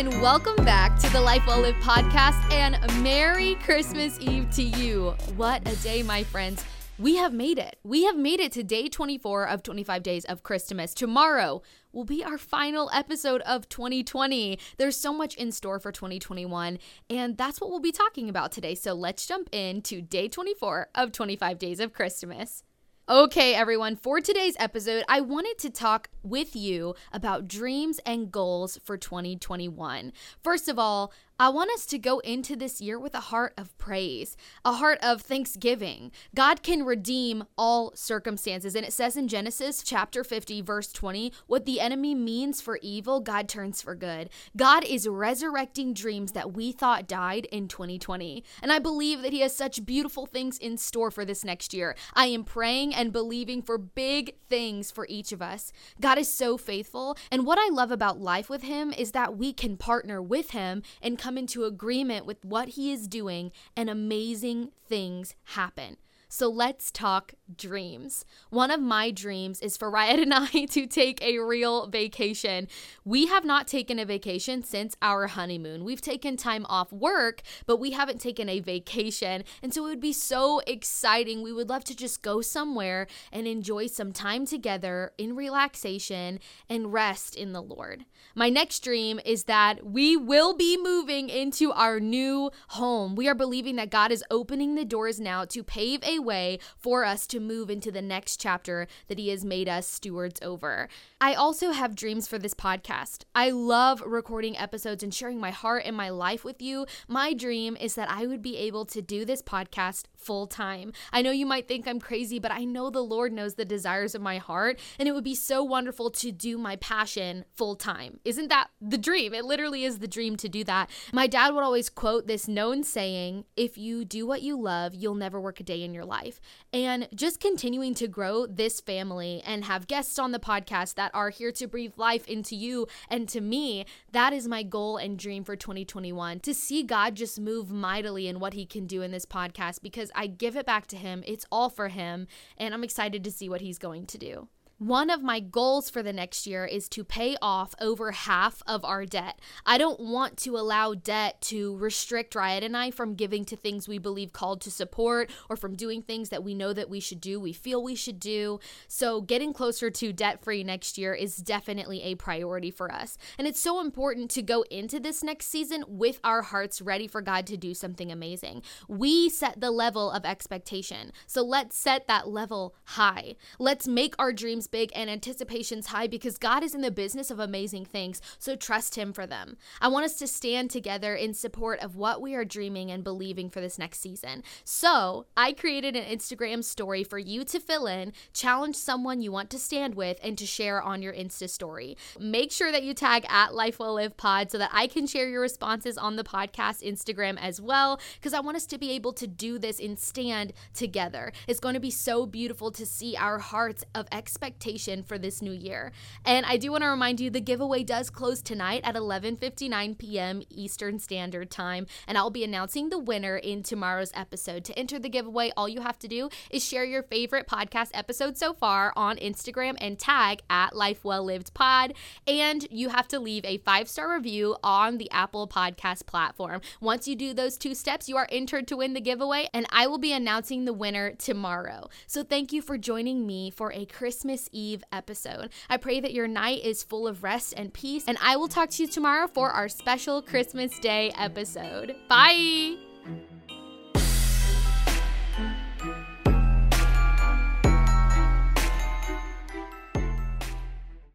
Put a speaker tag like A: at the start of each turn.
A: And welcome back to the Life Well Lived podcast and Merry Christmas Eve to you. What a day, my friends. We have made it. We have made it to day 24 of 25 days of Christmas. Tomorrow will be our final episode of 2020. There's so much in store for 2021, and that's what we'll be talking about today. So let's jump into day 24 of 25 days of Christmas. Okay, everyone, for today's episode, I wanted to talk with you about dreams and goals for 2021. First of all, I want us to go into this year with a heart of praise, a heart of thanksgiving. God can redeem all circumstances. And it says in Genesis chapter 50, verse 20, what the enemy means for evil, God turns for good. God is resurrecting dreams that we thought died in 2020. And I believe that He has such beautiful things in store for this next year. I am praying and believing for big things for each of us. God is so faithful. And what I love about life with Him is that we can partner with Him and come come into agreement with what He is doing, and amazing things happen. So let's talk dreams. One of my dreams is for Riot and I to take a real vacation. We have not taken a vacation since our honeymoon. We've taken time off work, but we haven't taken a vacation. And so it would be so exciting. We would love to just go somewhere and enjoy some time together in relaxation and rest in the Lord. My next dream is that we will be moving into our new home. We are believing that God is opening the doors now to pave a way for us to move into the next chapter that He has made us stewards over. I also have dreams for this podcast. I love recording episodes and sharing my heart and my life with you. My dream is that I would be able to do this podcast full time. I know you might think I'm crazy, but I know the Lord knows the desires of my heart, and it would be so wonderful to do my passion full time. Isn't that the dream? It literally is the dream to do that. My dad would always quote this known saying if you do what you love, you'll never work a day in your life. And just continuing to grow this family and have guests on the podcast that are here to breathe life into you and to me, that is my goal and dream for 2021 to see God just move mightily in what he can do in this podcast because I give it back to him. It's all for him. And I'm excited to see what he's going to do. One of my goals for the next year is to pay off over half of our debt. I don't want to allow debt to restrict Riot and I from giving to things we believe called to support or from doing things that we know that we should do, we feel we should do. So, getting closer to debt free next year is definitely a priority for us. And it's so important to go into this next season with our hearts ready for God to do something amazing. We set the level of expectation. So, let's set that level high. Let's make our dreams big and anticipations high because God is in the business of amazing things. So trust Him for them. I want us to stand together in support of what we are dreaming and believing for this next season. So I created an Instagram story for you to fill in, challenge someone you want to stand with, and to share on your Insta story. Make sure that you tag at Life Well Lived Pod so that I can share your responses on the podcast Instagram as well because I want us to be able to do this and stand together. It's going to be so beautiful to see our hearts of expectation expectation for this new year. And I do want to remind you the giveaway does close tonight at 11:59 p.m. Eastern Standard Time, and I'll be announcing the winner in tomorrow's episode. To enter the giveaway, all you have to do is share your favorite podcast episode so far on Instagram and tag at Life Well Lived Pod, and you have to leave a five-star review on the Apple Podcast platform. Once you do those two steps, you are entered to win the giveaway, and I will be announcing the winner tomorrow. So thank you for joining me for a Christmas Eve episode. I pray that your night is full of rest and peace, and I will talk to you tomorrow for our special Christmas Day episode. Bye!